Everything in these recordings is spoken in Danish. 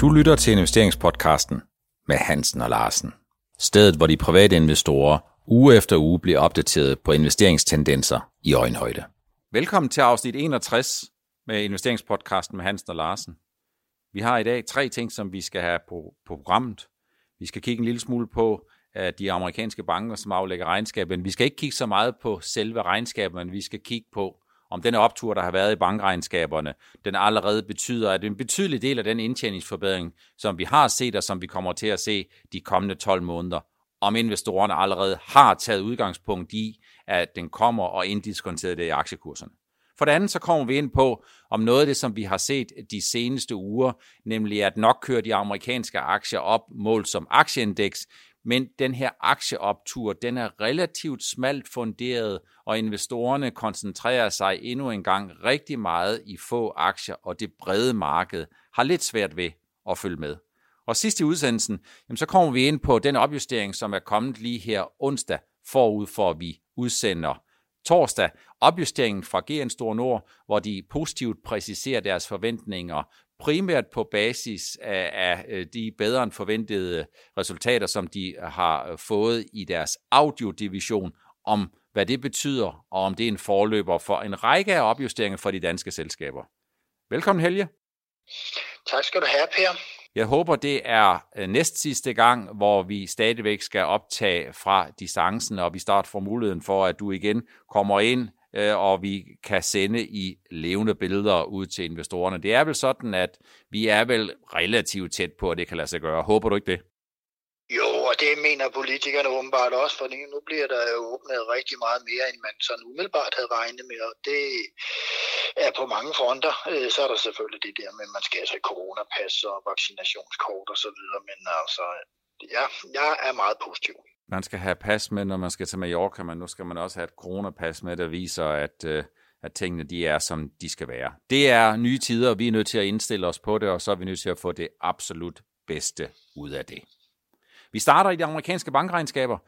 Du lytter til investeringspodcasten med Hansen og Larsen. Stedet, hvor de private investorer uge efter uge bliver opdateret på investeringstendenser i øjenhøjde. Velkommen til afsnit 61 med investeringspodcasten med Hansen og Larsen. Vi har i dag tre ting, som vi skal have på, på programmet. Vi skal kigge en lille smule på at de amerikanske banker, som aflægger regnskab. Men vi skal ikke kigge så meget på selve regnskabet, men vi skal kigge på, om den optur, der har været i bankregnskaberne, den allerede betyder, at en betydelig del af den indtjeningsforbedring, som vi har set og som vi kommer til at se de kommende 12 måneder, om investorerne allerede har taget udgangspunkt i, at den kommer og inddiskonteret det i aktiekurserne. For det andet så kommer vi ind på om noget af det, som vi har set de seneste uger, nemlig at nok kører de amerikanske aktier op målt som aktieindeks, men den her aktieoptur, den er relativt smalt funderet, og investorerne koncentrerer sig endnu en gang rigtig meget i få aktier, og det brede marked har lidt svært ved at følge med. Og sidst i udsendelsen, jamen så kommer vi ind på den opjustering, som er kommet lige her onsdag, forud for at vi udsender torsdag opjusteringen fra GN Store Nord, hvor de positivt præciserer deres forventninger primært på basis af, af øh, de bedre end forventede resultater, som de har fået i deres audiodivision, om hvad det betyder, og om det er en forløber for en række af opjusteringer for de danske selskaber. Velkommen Helge. Tak skal du have, Per. Jeg håber, det er øh, næst sidste gang, hvor vi stadigvæk skal optage fra distancen, og vi starter for muligheden for, at du igen kommer ind Øh, Øh, og vi kan sende i levende billeder ud til investorerne. Det er vel sådan, at vi er vel relativt tæt på, at det kan lade sig gøre. Håber du ikke det? Jo, og det mener politikerne åbenbart også, for nu bliver der jo åbnet rigtig meget mere, end man sådan umiddelbart havde regnet med, og det er på mange fronter. Øh, så er der selvfølgelig det der med, at man skal have coronapas og vaccinationskort og så videre, men altså, ja, jeg er meget positiv man skal have pas med, når man skal til Mallorca, men nu skal man også have et coronapas med, der viser, at, øh, at tingene de er, som de skal være. Det er nye tider, og vi er nødt til at indstille os på det, og så er vi nødt til at få det absolut bedste ud af det. Vi starter i de amerikanske bankregnskaber.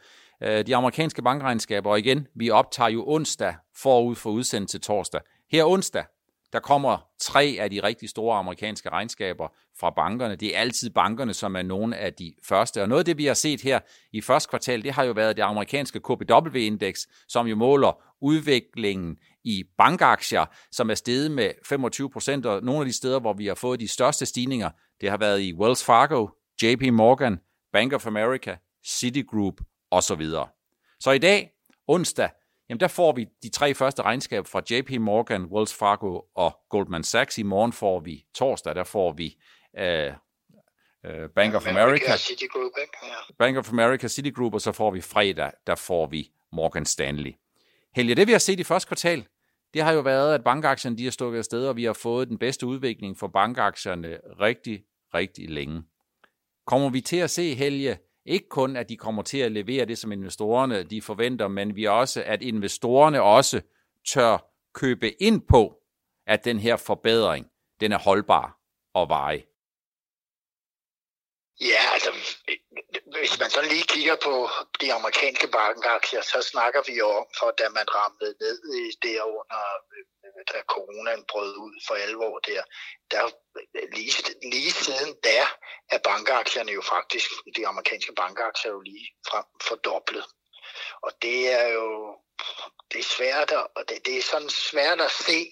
Øh, de amerikanske bankregnskaber, og igen, vi optager jo onsdag forud for udsendelse torsdag. Her onsdag, der kommer tre af de rigtig store amerikanske regnskaber fra bankerne. Det er altid bankerne, som er nogle af de første. Og noget af det, vi har set her i første kvartal, det har jo været det amerikanske KBW-indeks, som jo måler udviklingen i bankaktier, som er steget med 25 procent, og nogle af de steder, hvor vi har fået de største stigninger, det har været i Wells Fargo, JP Morgan, Bank of America, Citigroup osv. Så i dag, onsdag, Jamen der får vi de tre første regnskaber fra JP Morgan, Wells Fargo og Goldman Sachs. I morgen får vi torsdag, der får vi uh, uh, Bank of America, Citigroup, ja. Bank of America, Citigroup, og så får vi fredag, der får vi Morgan Stanley. Helge, det vi har set i første kvartal, det har jo været, at bankaktierne de har stukket afsted, og vi har fået den bedste udvikling for bankaktierne rigtig, rigtig længe. Kommer vi til at se, Helge, ikke kun, at de kommer til at levere det, som investorerne de forventer, men vi også, at investorerne også tør købe ind på, at den her forbedring, den er holdbar og varig. Ja, altså, hvis man så lige kigger på de amerikanske bankaktier, så snakker vi jo om, for da man ramlede ned der under da coronaen brød ud for alvor der, der lige, lige siden da er bankaktierne jo faktisk, de amerikanske bankaktier jo lige frem fordoblet. Og det er jo det er svært, og det, det er sådan svært at se,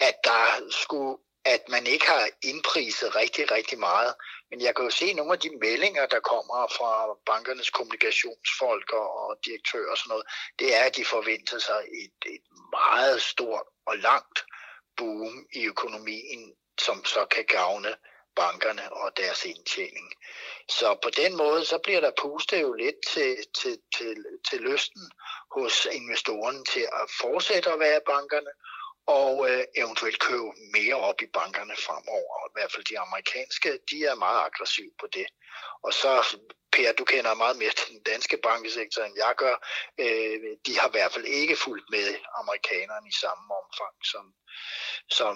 at der skulle at man ikke har indpriset rigtig, rigtig meget. Men jeg kan jo se nogle af de meldinger, der kommer fra bankernes kommunikationsfolk og direktører og sådan noget, det er, at de forventer sig et, et meget stort og langt boom i økonomien, som så kan gavne bankerne og deres indtjening. Så på den måde, så bliver der pustet jo lidt til, til, til, til lysten hos investorerne til at fortsætte at være bankerne, og øh, eventuelt købe mere op i bankerne fremover. I hvert fald de amerikanske, de er meget aggressive på det. Og så, Per, du kender meget mere til den danske bankesektor, end jeg gør. Øh, de har i hvert fald ikke fulgt med amerikanerne i samme omfang, som, som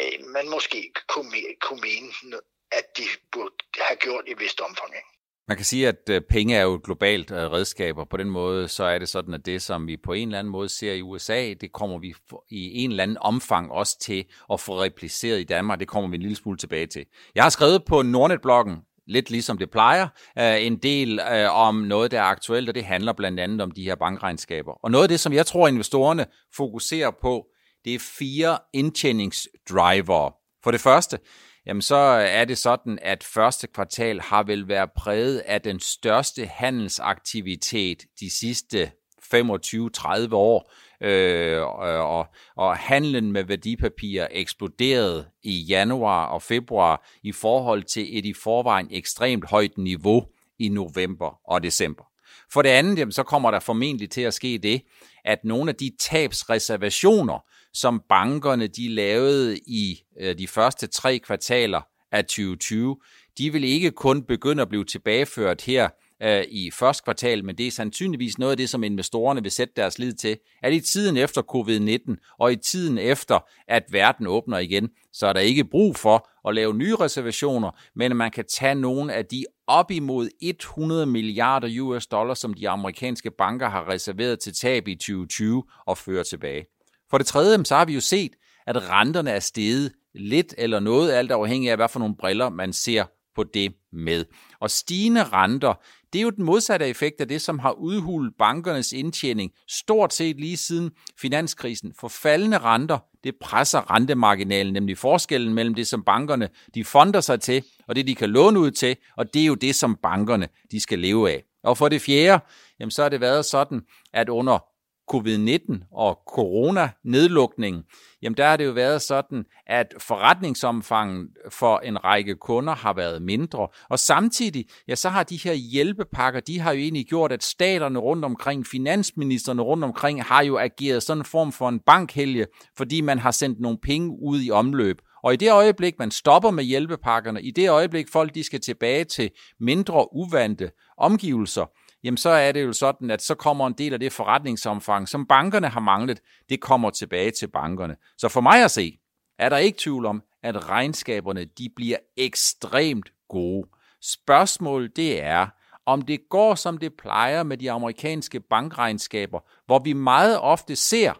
øh, man måske kunne, kunne mene, at de burde have gjort i vist omfang. Ikke? Man kan sige, at øh, penge er jo et globalt øh, redskab, og på den måde så er det sådan, at det, som vi på en eller anden måde ser i USA, det kommer vi i en eller anden omfang også til at få repliceret i Danmark. Det kommer vi en lille smule tilbage til. Jeg har skrevet på Nordnet-bloggen, lidt ligesom det plejer, øh, en del om noget, der er aktuelt, og det handler blandt andet om de her bankregnskaber. Og noget af det, som jeg tror, investorerne fokuserer på, det er fire indtjeningsdriver. For det første, jamen så er det sådan, at første kvartal har vel været præget af den største handelsaktivitet de sidste 25-30 år, øh, og, og handlen med værdipapirer eksploderede i januar og februar i forhold til et i forvejen ekstremt højt niveau i november og december. For det andet, jamen, så kommer der formentlig til at ske det, at nogle af de tabsreservationer, som bankerne de lavede i øh, de første tre kvartaler af 2020, de vil ikke kun begynde at blive tilbageført her øh, i første kvartal, men det er sandsynligvis noget af det, som investorerne vil sætte deres lid til, at i tiden efter covid-19 og i tiden efter, at verden åbner igen, så er der ikke brug for at lave nye reservationer, men man kan tage nogle af de op imod 100 milliarder US dollars, som de amerikanske banker har reserveret til tab i 2020 og føre tilbage. For det tredje, så har vi jo set, at renterne er steget lidt eller noget, alt afhængig af, hvad for nogle briller man ser på det med. Og stigende renter, det er jo den modsatte effekt af det, som har udhulet bankernes indtjening stort set lige siden finanskrisen. For faldende renter, det presser rentemarginalen, nemlig forskellen mellem det, som bankerne de fonder sig til, og det, de kan låne ud til, og det er jo det, som bankerne de skal leve af. Og for det fjerde, jamen så har det været sådan, at under covid-19 og corona-nedlukningen, jamen der har det jo været sådan, at forretningsomfanget for en række kunder har været mindre. Og samtidig, ja, så har de her hjælpepakker, de har jo egentlig gjort, at staterne rundt omkring, finansministerne rundt omkring, har jo ageret sådan en form for en bankhelge, fordi man har sendt nogle penge ud i omløb. Og i det øjeblik, man stopper med hjælpepakkerne, i det øjeblik, folk de skal tilbage til mindre uvante omgivelser, jamen så er det jo sådan, at så kommer en del af det forretningsomfang, som bankerne har manglet, det kommer tilbage til bankerne. Så for mig at se, er der ikke tvivl om, at regnskaberne de bliver ekstremt gode. Spørgsmålet det er, om det går som det plejer med de amerikanske bankregnskaber, hvor vi meget ofte ser,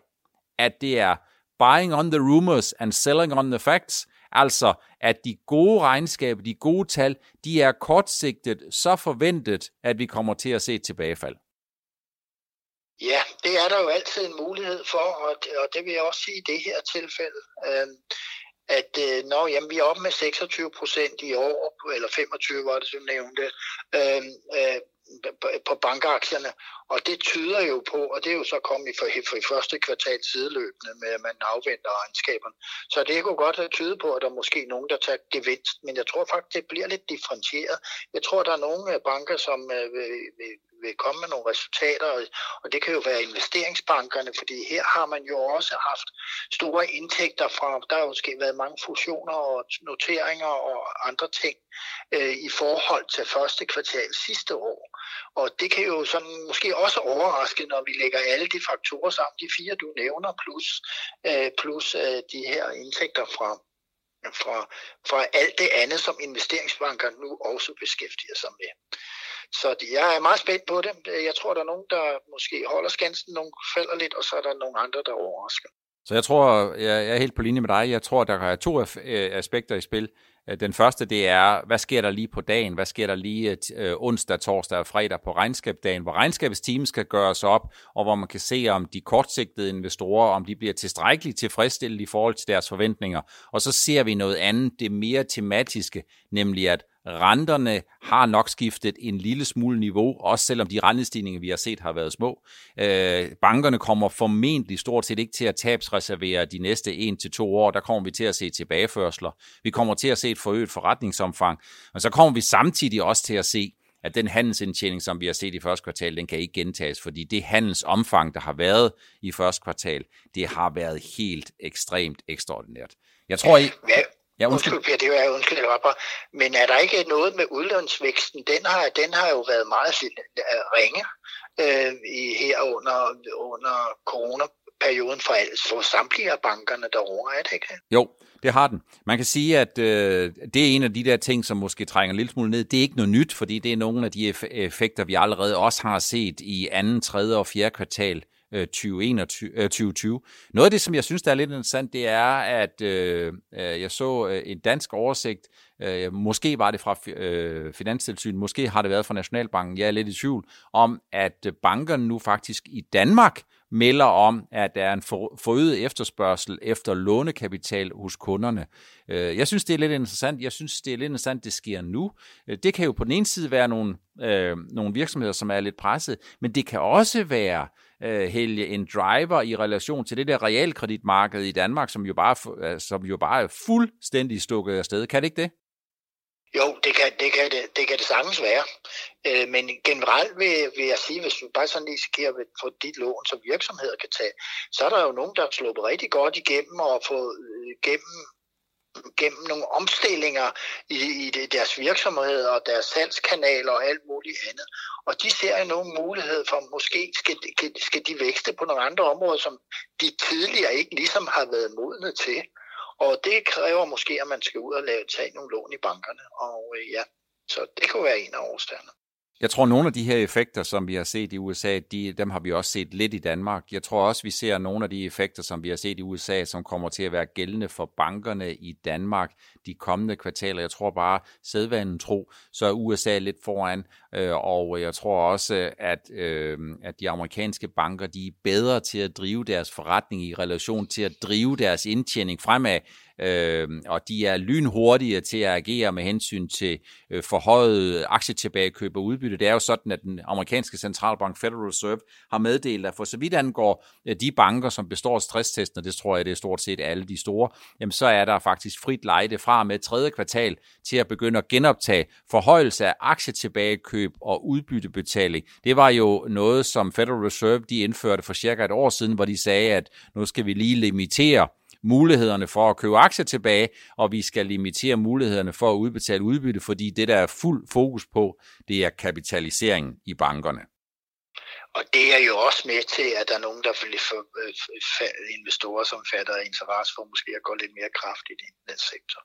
at det er buying on the rumors and selling on the facts, Altså, at de gode regnskaber, de gode tal, de er kortsigtet så forventet, at vi kommer til at se et tilbagefald. Ja, det er der jo altid en mulighed for, og det, og det vil jeg også sige i det her tilfælde. Øh, at øh, når jamen, vi er oppe med 26 procent i år, eller 25 var det, som nævnte, øhm, øh, øh, på bankaktierne, og det tyder jo på, og det er jo så kommet i, for, for i første kvartal sideløbende med, at man afventer regnskaberne. Så det kunne godt have tyde på, at der er måske nogen, der tager gevinst, men jeg tror faktisk, det bliver lidt differentieret. Jeg tror, der er nogle øh, banker, som øh, vil, komme med nogle resultater, og det kan jo være investeringsbankerne, fordi her har man jo også haft store indtægter fra, der har jo måske været mange fusioner og noteringer og andre ting øh, i forhold til første kvartal sidste år. Og det kan jo sådan måske også overraske, når vi lægger alle de faktorer sammen, de fire du nævner, plus, øh, plus øh, de her indtægter fra fra, fra alt det andet, som investeringsbankerne nu også beskæftiger sig med. Så jeg er meget spændt på det. Øh, jeg tror, der er nogen, der måske holder skansen, nogle falder lidt, og så er der nogle andre, der overrasker. Så jeg tror, jeg er helt på linje med dig. Jeg tror, der er to øh, aspekter i spil. Øh, den første, det er, hvad sker der lige på dagen? Hvad sker der lige onsdag, torsdag og fredag på regnskabsdagen, hvor regnskabets team skal gøres op, og hvor man kan se, om de kortsigtede investorer, om de bliver tilstrækkeligt tilfredsstillet i forhold til deres forventninger. Og så ser vi noget andet, det mere tematiske, nemlig at Renterne har nok skiftet en lille smule niveau, også selvom de rentestigninger, vi har set, har været små. Øh, bankerne kommer formentlig stort set ikke til at tabsreservere de næste 1-2 år. Der kommer vi til at se tilbageførsler. Vi kommer til at se et forøget forretningsomfang. Og så kommer vi samtidig også til at se, at den handelsindtjening, som vi har set i første kvartal, den kan ikke gentages, fordi det handelsomfang, der har været i første kvartal, det har været helt ekstremt ekstraordinært. Jeg tror, I... Ja, undskyld. undskyld det er undskyld, jeg Men er der ikke noget med udlånsvæksten? Den har, den har jo været meget ringe øh, i, her under, under corona perioden for, for samtlige af bankerne derovre, er det ikke? Jo, det har den. Man kan sige, at øh, det er en af de der ting, som måske trænger en lille smule ned. Det er ikke noget nyt, fordi det er nogle af de effekter, vi allerede også har set i anden, tredje og fjerde kvartal 2021, øh, 2020. Øh, Noget af det, som jeg synes, der er lidt interessant, det er, at øh, øh jeg så øh, en dansk oversigt, øh, måske var det fra øh, Finanstilsynet, måske har det været fra Nationalbanken, jeg er lidt i tvivl, om at bankerne nu faktisk i Danmark melder om, at der er en forøget efterspørgsel efter lånekapital hos kunderne. Øh, jeg synes, det er lidt interessant. Jeg synes, det er lidt interessant, det sker nu. Det kan jo på den ene side være nogle, øh, nogle virksomheder, som er lidt presset, men det kan også være øh, Helge, en driver i relation til det der realkreditmarked i Danmark, som jo bare, øh, som jo bare er fuldstændig stukket afsted. Kan det ikke det? Jo, det kan det, kan det, det, kan det sagtens være. Øh, men generelt vil, vil jeg sige, hvis du bare sådan lige sker på dit lån, som virksomheder kan tage, så er der jo nogen, der har sluppet rigtig godt igennem og fået øh, gennem gennem nogle omstillinger i, i deres virksomhed og deres salgskanaler og alt muligt andet. Og de ser jo nogle mulighed for, måske skal, skal de vækste på nogle andre områder, som de tidligere ikke ligesom har været modne til. Og det kræver måske, at man skal ud og lave, tage nogle lån i bankerne. Og øh, ja, så det kunne være en af årsagerne. Jeg tror, nogle af de her effekter, som vi har set i USA, de, dem har vi også set lidt i Danmark. Jeg tror også, vi ser nogle af de effekter, som vi har set i USA, som kommer til at være gældende for bankerne i Danmark de kommende kvartaler. Jeg tror bare, sædvanen tro, så er USA lidt foran, øh, og jeg tror også, at, øh, at de amerikanske banker, de er bedre til at drive deres forretning i relation til at drive deres indtjening fremad øh, og de er lynhurtige til at agere med hensyn til øh, forhøjet aktietilbagekøb og udbytte. Det er jo sådan, at den amerikanske centralbank Federal Reserve har meddelt, at for så vidt angår øh, de banker, som består af stresstesten, og det tror jeg, det er stort set alle de store, jamen så er der faktisk frit lejde fra med tredje kvartal til at begynde at genoptage forhøjelse af aktietilbagekøb og udbyttebetaling. Det var jo noget, som Federal Reserve de indførte for cirka et år siden, hvor de sagde, at nu skal vi lige limitere mulighederne for at købe aktier tilbage, og vi skal limitere mulighederne for at udbetale udbytte, fordi det, der er fuld fokus på, det er kapitaliseringen i bankerne. Og det er jo også med til, at der er nogen, der for, øh, investorer, som fatter interesse for måske at gå lidt mere kraftigt i den sektor.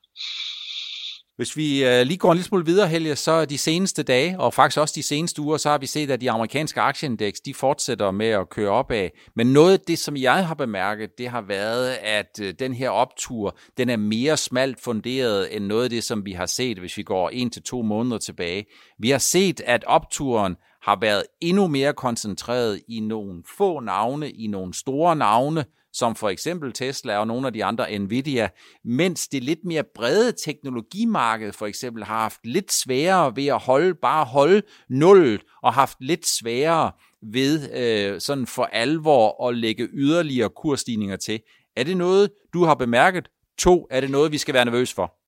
Hvis vi øh, lige går en lille smule videre, Helge, så de seneste dage, og faktisk også de seneste uger, så har vi set, at de amerikanske aktieindeks, de fortsætter med at køre opad. Men noget af det, som jeg har bemærket, det har været, at øh, den her optur, den er mere smalt funderet end noget af det, som vi har set, hvis vi går en til to måneder tilbage. Vi har set, at opturen har været endnu mere koncentreret i nogle få navne, i nogle store navne, som for eksempel Tesla og nogle af de andre Nvidia, mens det lidt mere brede teknologimarked for eksempel har haft lidt sværere ved at holde, bare holde nul og haft lidt sværere ved øh, sådan for alvor at lægge yderligere kursstigninger til. Er det noget, du har bemærket? To, er det noget, vi skal være nervøs for?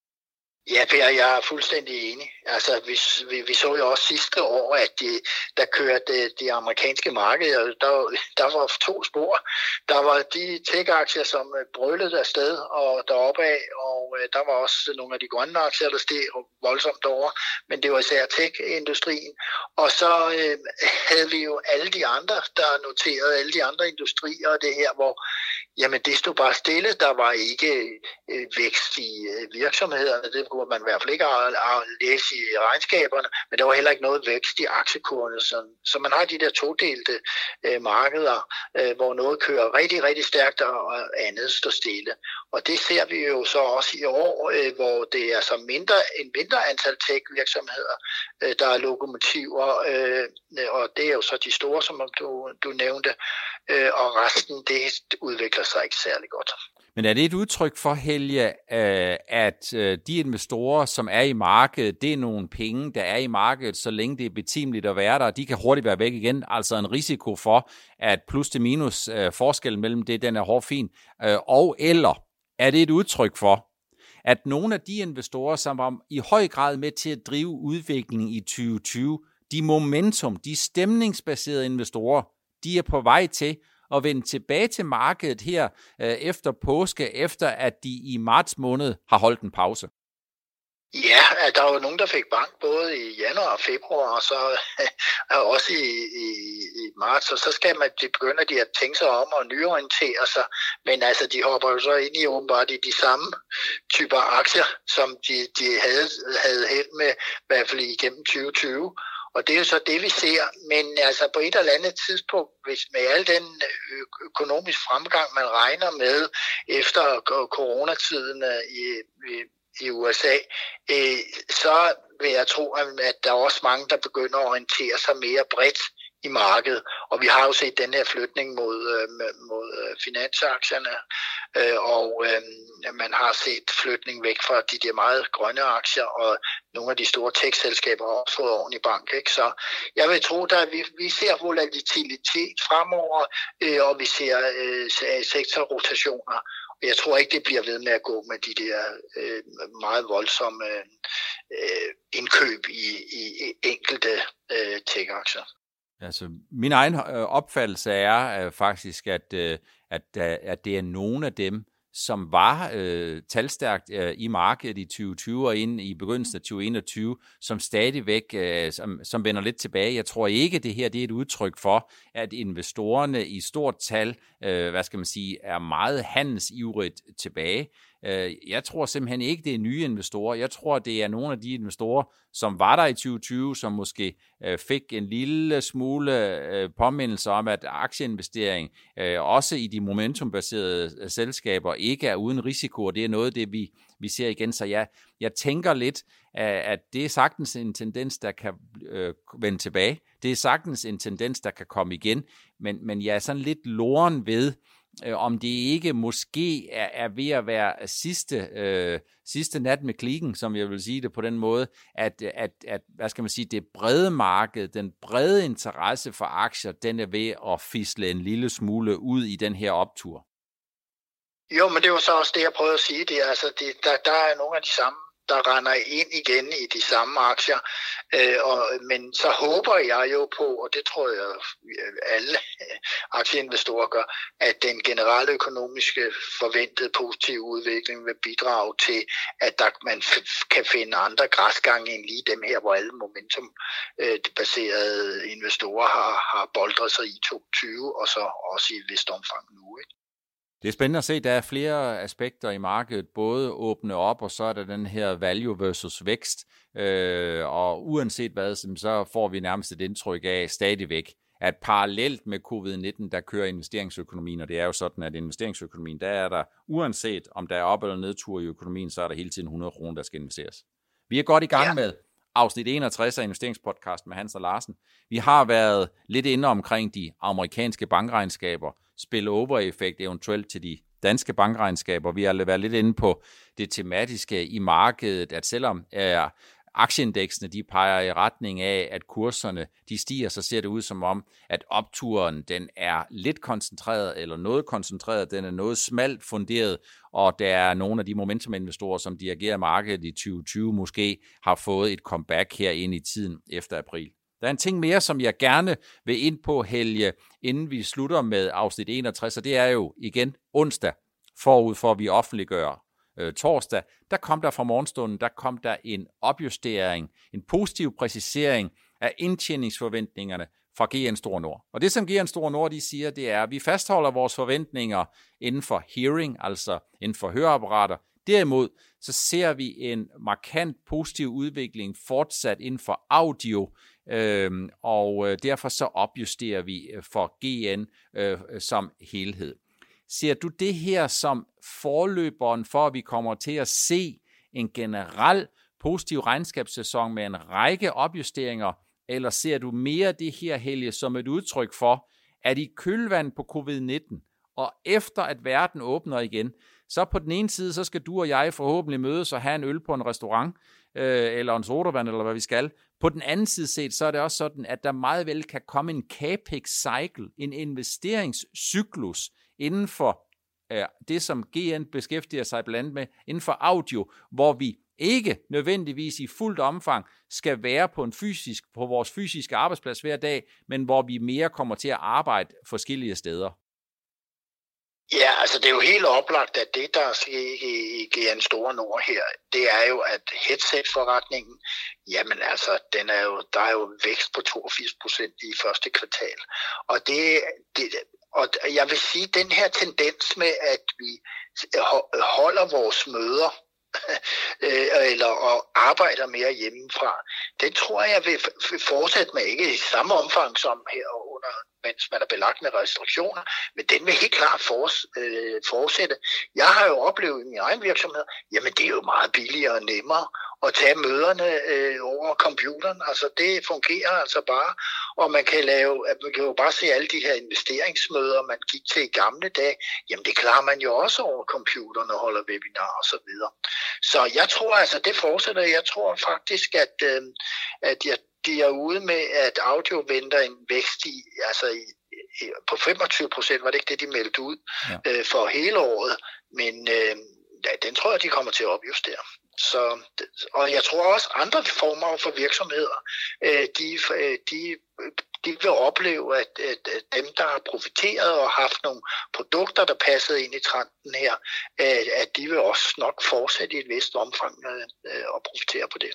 Ja, Per, jeg er fuldstændig enig. Altså, vi, vi, vi så jo også sidste år, at de, der kørte øh, de amerikanske markeder, der, der var to spor. Der var de tech-aktier, som øh, brølede afsted og deroppe af, og øh, der var også nogle af de grønne aktier, der steg voldsomt over, men det var især tech-industrien. Og så øh, havde vi jo alle de andre, der noterede alle de andre industrier, og det her, hvor Jamen, det stod bare stille. Der var ikke øh, vækst i øh, virksomhederne. Det kunne man i hvert fald ikke læse i regnskaberne. Men der var heller ikke noget vækst i aktiekurvene. Så, så man har de der todelte øh, markeder, øh, hvor noget kører rigtig, rigtig stærkt, og andet står stille. Og det ser vi jo så også i år, øh, hvor det er så mindre, en mindre antal tech-virksomheder, øh, der er lokomotiver. Øh, og det er jo så de store, som du, du nævnte. Øh, og resten, det udvikler sig ikke særlig godt. Men er det et udtryk for, Helge, øh, at øh, de investorer, som er i markedet, det er nogle penge, der er i markedet, så længe det er betimeligt at være der, de kan hurtigt være væk igen. Altså en risiko for, at plus til minus øh, forskellen mellem det, den er hård fin, og eller er det et udtryk for, at nogle af de investorer, som var i høj grad med til at drive udviklingen i 2020, de momentum, de stemningsbaserede investorer, de er på vej til at vende tilbage til markedet her øh, efter påske, efter at de i marts måned har holdt en pause? Ja, der var nogen, der fik bank både i januar og februar, og så også i, i, i marts, og så skal man, de begynder de at tænke sig om og nyorientere sig, men altså, de hopper jo så ind i åbenbart i de samme typer aktier, som de, de havde, havde held med, i hvert fald igennem 2020. Og det er jo så det, vi ser. Men altså på et eller andet tidspunkt, hvis med al den øh, økonomisk fremgang, man regner med efter coronatiden øh, i, i i USA, øh, så vil jeg tro, at der er også mange, der begynder at orientere sig mere bredt i markedet. Og vi har jo set den her flytning mod, øh, mod øh, finansaktierne, øh, og øh, man har set flytning væk fra de der meget grønne aktier, og nogle af de store tech-selskaber har også fået ordentlig bank. Ikke? Så jeg vil tro, at vi, vi ser volatilitet fremover, øh, og vi ser sektorrotationer, jeg tror ikke, det bliver ved med at gå med de der øh, meget voldsomme øh, indkøb i, i enkelte øh, tech-aktier. Altså, min egen øh, opfattelse er øh, faktisk, at, øh, at, øh, at det er nogle af dem, som var øh, talstærkt øh, i markedet i 2020 og ind i begyndelsen af 2021, som stadigvæk øh, som, som vender lidt tilbage. Jeg tror ikke, det her det er et udtryk for, at investorerne i stort tal, øh, hvad skal man sige, er meget handelsivrigt tilbage. Øh, jeg tror simpelthen ikke, det er nye investorer. Jeg tror, det er nogle af de investorer, som var der i 2020, som måske øh, fik en lille smule øh, påmindelse om, at aktieinvestering, øh, også i de momentumbaserede øh, selskaber, ikke er uden risiko, og det er noget det, vi, vi ser igen. Så jeg, jeg tænker lidt, at det er sagtens en tendens, der kan øh, vende tilbage. Det er sagtens en tendens, der kan komme igen, men, men jeg er sådan lidt loren ved, øh, om det ikke måske er, er ved at være sidste, øh, sidste nat med klikken, som jeg vil sige det på den måde, at, at, at hvad skal man sige, det brede marked, den brede interesse for aktier, den er ved at fisle en lille smule ud i den her optur. Jo, men det var så også det, jeg prøvede at sige. Det, altså, det, der, der er nogle af de samme der render ind igen i de samme aktier. Øh, og, men så håber jeg jo på, og det tror jeg alle aktieinvestorer gør, at den generelle økonomiske forventede positive udvikling vil bidrage til, at der, man kan finde andre græsgange end lige dem her, hvor alle momentum øh, baserede investorer har, har boldret sig i 2020, og så også i et vist omfang nu. Ikke? Det er spændende at se, der er flere aspekter i markedet, både åbne op, og så er der den her value versus vækst, øh, og uanset hvad, så får vi nærmest et indtryk af stadigvæk, at parallelt med covid-19, der kører investeringsøkonomien, og det er jo sådan, at investeringsøkonomien, der er der, uanset om der er op- eller nedtur i økonomien, så er der hele tiden 100 kroner, der skal investeres. Vi er godt i gang ja. med afsnit 61 af investeringspodcast med Hans og Larsen. Vi har været lidt inde omkring de amerikanske bankregnskaber, spillover-effekt eventuelt til de danske bankregnskaber. Vi har været lidt inde på det tematiske i markedet, at selvom øh, er aktieindeksene de peger i retning af, at kurserne de stiger, så ser det ud som om, at opturen den er lidt koncentreret, eller noget koncentreret, den er noget smalt funderet, og der er nogle af de momentuminvestorer, som dirigerer markedet i 2020, måske har fået et comeback her ind i tiden efter april. Der er en ting mere, som jeg gerne vil ind på, Helge, inden vi slutter med afsnit 61, og det er jo igen onsdag, forud for at vi offentliggør øh, torsdag, der kom der fra morgenstunden, der kom der en opjustering, en positiv præcisering af indtjeningsforventningerne fra GN Stor Nord. Og det, som GN Stor Nord de siger, det er, at vi fastholder vores forventninger inden for hearing, altså inden for høreapparater. Derimod, så ser vi en markant positiv udvikling fortsat inden for audio, Øhm, og øh, derfor så opjusterer vi øh, for GN øh, som helhed. Ser du det her som forløberen for, at vi kommer til at se en generel positiv regnskabssæson med en række opjusteringer, eller ser du mere det her, Helge, som et udtryk for, at i kølvand på covid-19, og efter at verden åbner igen, så på den ene side, så skal du og jeg forhåbentlig mødes og have en øl på en restaurant, øh, eller en sodavand, eller hvad vi skal. På den anden side set, så er det også sådan, at der meget vel kan komme en capex cycle, en investeringscyklus inden for øh, det, som GN beskæftiger sig blandt andet med, inden for audio, hvor vi ikke nødvendigvis i fuldt omfang skal være på en fysisk på vores fysiske arbejdsplads hver dag, men hvor vi mere kommer til at arbejde forskellige steder. Ja, altså det er jo helt oplagt, at det, der sker i GN Store Nord her, det er jo, at headset-forretningen, jamen altså, den er jo, der er jo vækst på 82 procent i første kvartal. Og, det, det, og jeg vil sige, den her tendens med, at vi holder vores møder, Øh, eller og arbejder mere hjemmefra, den tror jeg vil fortsætte med ikke i samme omfang som her under mens man er belagt med restriktioner, men den vil helt klart for, øh, fortsætte. Jeg har jo oplevet i min egen virksomhed, jamen det er jo meget billigere og nemmere at tage møderne øh, over computeren. Altså det fungerer altså bare, og man kan lave, man kan jo bare se alle de her investeringsmøder, man gik til i gamle dage. Jamen det klarer man jo også over computeren og holder webinar og så videre. Så jeg tror altså, det fortsætter. Jeg tror faktisk, at, øh, at jeg, de er ude med, at audio venter en vækst i, altså i, i, på 25 procent, var det ikke det, de meldte ud ja. øh, for hele året, men øh, ja, den tror jeg, de kommer til at opjustere. Så, og jeg tror også, andre former for virksomheder, øh, de, øh, de, de vil opleve, at, at, dem, der har profiteret og haft nogle produkter, der passede ind i trenden her, øh, at, de vil også nok fortsætte i et vist omfang øh, og profitere på det.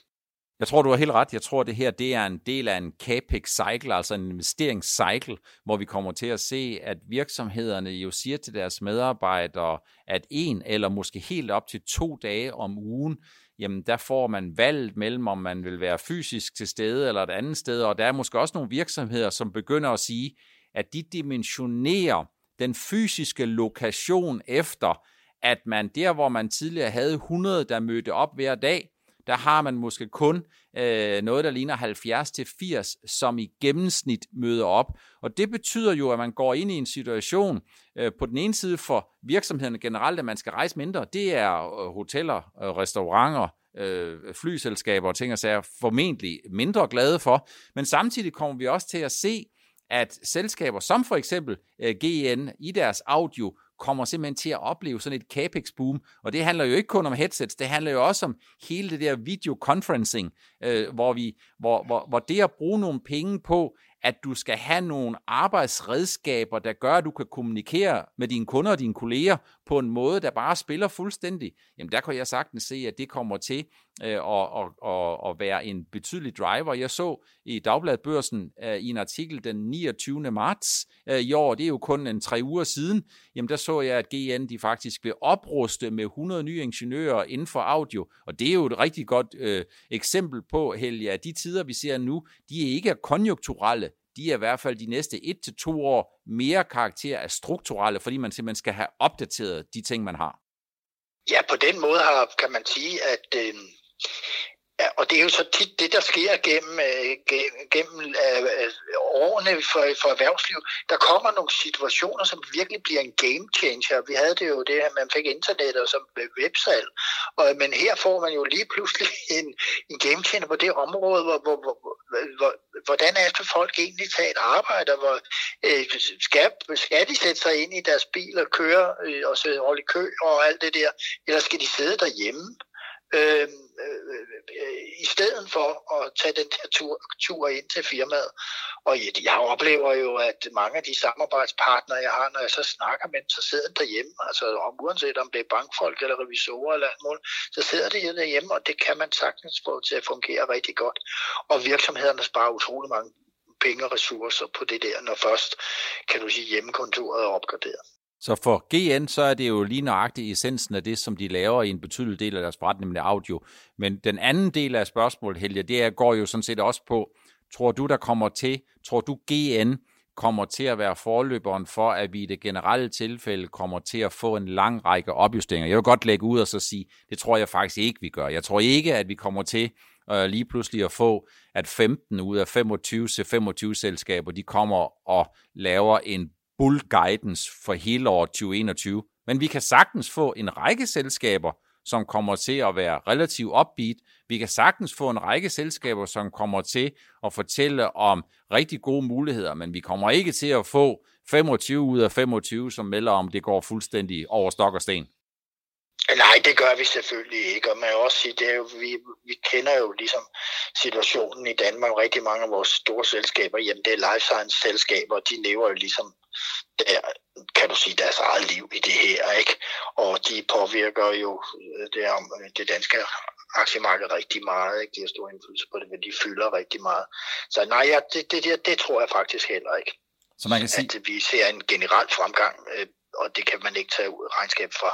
Jeg tror, du har helt ret. Jeg tror, det her det er en del af en CAPEX-cycle, altså en investeringscycle, hvor vi kommer til at se, at virksomhederne jo siger til deres medarbejdere, at en eller måske helt op til to dage om ugen, jamen der får man valget mellem, om man vil være fysisk til stede eller et andet sted, og der er måske også nogle virksomheder, som begynder at sige, at de dimensionerer den fysiske lokation efter, at man der, hvor man tidligere havde 100, der mødte op hver dag, der har man måske kun øh, noget, der ligner 70-80, som i gennemsnit møder op. Og det betyder jo, at man går ind i en situation øh, på den ene side for virksomhederne generelt, at man skal rejse mindre. Det er øh, hoteller, øh, restauranter, øh, flyselskaber og ting og sager formentlig mindre glade for. Men samtidig kommer vi også til at se, at selskaber som for eksempel øh, GN i deres audio kommer simpelthen til at opleve sådan et capex-boom. Og det handler jo ikke kun om headsets, det handler jo også om hele det der videoconferencing, øh, hvor, vi, hvor, hvor, hvor det at bruge nogle penge på, at du skal have nogle arbejdsredskaber, der gør, at du kan kommunikere med dine kunder og dine kolleger på en måde, der bare spiller fuldstændig, jamen der kan jeg sagtens se, at det kommer til øh, at, at, at, at være en betydelig driver. Jeg så i Dagbladet Børsen øh, i en artikel den 29. marts øh, i år, det er jo kun en tre uger siden, jamen der så jeg, at GN de faktisk vil opruste med 100 nye ingeniører inden for audio, og det er jo et rigtig godt øh, eksempel på, Helge, at de tider, vi ser nu, de er ikke konjunkturelle, de er i hvert fald de næste et til to år mere karakter af strukturelle, fordi man simpelthen skal have opdateret de ting, man har. Ja, på den måde har, kan man sige, at øh, Ja, og det er jo så tit det, der sker gennem, øh, gennem øh, årene for, for erhvervsliv. Der kommer nogle situationer, som virkelig bliver en game changer. Vi havde det jo det, at man fik internet og som websalg. Og, men her får man jo lige pludselig en, en game changer på det område, hvor, hvor, hvor, hvor, hvordan er det folk egentlig tager et arbejde, og hvor øh, skal, skal de sætte sig ind i deres bil og køre øh, og så holde i kø og alt det der, eller skal de sidde derhjemme? Øhm, øh, øh, i stedet for at tage den der tur, tur ind til firmaet. Og jeg oplever jo, at mange af de samarbejdspartnere, jeg har, når jeg så snakker med dem, så sidder de derhjemme. Altså om, uanset om det er bankfolk eller revisorer eller alt muligt, så sidder de derhjemme, og det kan man sagtens få til at fungere rigtig godt. Og virksomhederne sparer utrolig mange penge og ressourcer på det der, når først, kan du sige, hjemmekontoret er opgraderet. Så for GN, så er det jo lige nøjagtigt essensen af det, som de laver i en betydelig del af deres forretning, nemlig audio. Men den anden del af spørgsmålet, Helge, det er, går jo sådan set også på, tror du, der kommer til, tror du GN kommer til at være forløberen for, at vi i det generelle tilfælde kommer til at få en lang række opjusteringer. Jeg vil godt lægge ud og så sige, det tror jeg faktisk ikke, vi gør. Jeg tror ikke, at vi kommer til øh, lige pludselig at få, at 15 ud af 25 til 25 selskaber, de kommer og laver en bull guidance for hele år 2021. Men vi kan sagtens få en række selskaber, som kommer til at være relativt upbeat. Vi kan sagtens få en række selskaber, som kommer til at fortælle om rigtig gode muligheder, men vi kommer ikke til at få 25 ud af 25, som melder om, det går fuldstændig over stok og sten. Nej, det gør vi selvfølgelig ikke, og man kan også sige, det er jo, vi, vi kender jo ligesom situationen i Danmark, rigtig mange af vores store selskaber, jamen det er life science selskaber, de lever jo ligesom der kan du sige, deres eget liv i det her, ikke? Og de påvirker jo øh, det, det danske aktiemarked rigtig meget, ikke? De har stor indflydelse på det, men de fylder rigtig meget. Så nej, ja, det, det, det, det tror jeg faktisk heller ikke. Så man kan sige... At vi ser en generel fremgang, øh, og det kan man ikke tage regnskab fra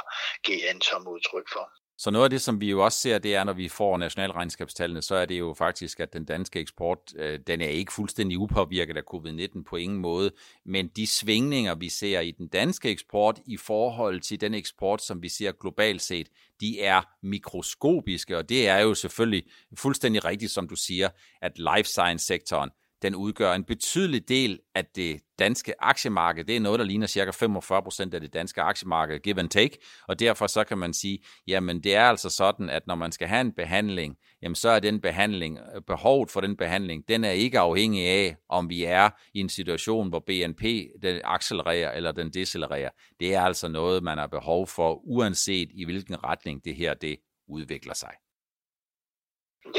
GN som udtryk for. Så noget af det, som vi jo også ser, det er, når vi får nationalregnskabstallene, så er det jo faktisk, at den danske eksport, øh, den er ikke fuldstændig upåvirket af covid-19 på ingen måde, men de svingninger, vi ser i den danske eksport i forhold til den eksport, som vi ser globalt set, de er mikroskopiske, og det er jo selvfølgelig fuldstændig rigtigt, som du siger, at life science-sektoren, den udgør en betydelig del af det danske aktiemarked. Det er noget, der ligner cirka 45 procent af det danske aktiemarked, give and take. Og derfor så kan man sige, jamen det er altså sådan, at når man skal have en behandling, jamen så er den behandling, øh, behovet for den behandling, den er ikke afhængig af, om vi er i en situation, hvor BNP den accelererer eller den decelererer. Det er altså noget, man har behov for, uanset i hvilken retning det her det udvikler sig.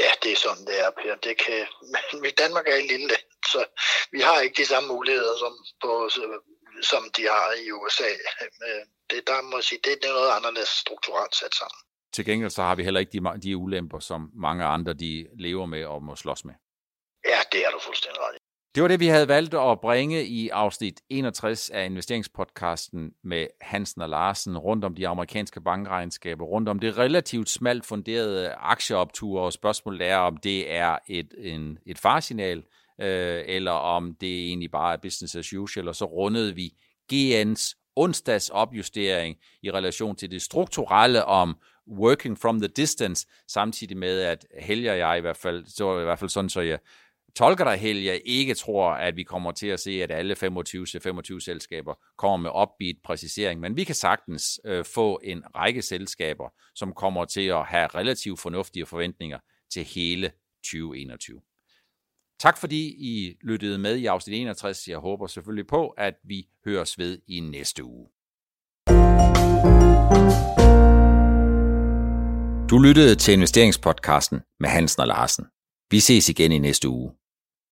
Ja, det er sådan, det er, Per. Det kan, men Danmark er en lille land, så vi har ikke de samme muligheder, som, på, som de har i USA. Det, der må sige, det er noget anderledes strukturelt sat sammen. Til gengæld så har vi heller ikke de, de ulemper, som mange andre de lever med og må slås med. Ja, det er du fuldstændig ret det var det, vi havde valgt at bringe i afsnit 61 af investeringspodcasten med Hansen og Larsen rundt om de amerikanske bankregnskaber, rundt om det relativt smalt funderede aktieoptur, og spørgsmålet er, om det er et, en, et farsignal, øh, eller om det egentlig bare er business as usual, og så rundede vi GN's onsdags opjustering i relation til det strukturelle om working from the distance, samtidig med at Helge og jeg i hvert fald, så i hvert fald sådan, så jeg tolker dig, Helge, ikke tror, at vi kommer til at se, at alle 25-25 selskaber kommer med opbeat præcisering, men vi kan sagtens øh, få en række selskaber, som kommer til at have relativt fornuftige forventninger til hele 2021. Tak fordi I lyttede med i afsnit 61. Jeg håber selvfølgelig på, at vi høres ved i næste uge. Du lyttede til investeringspodcasten med Hansen og Larsen. Vi ses igen i næste uge.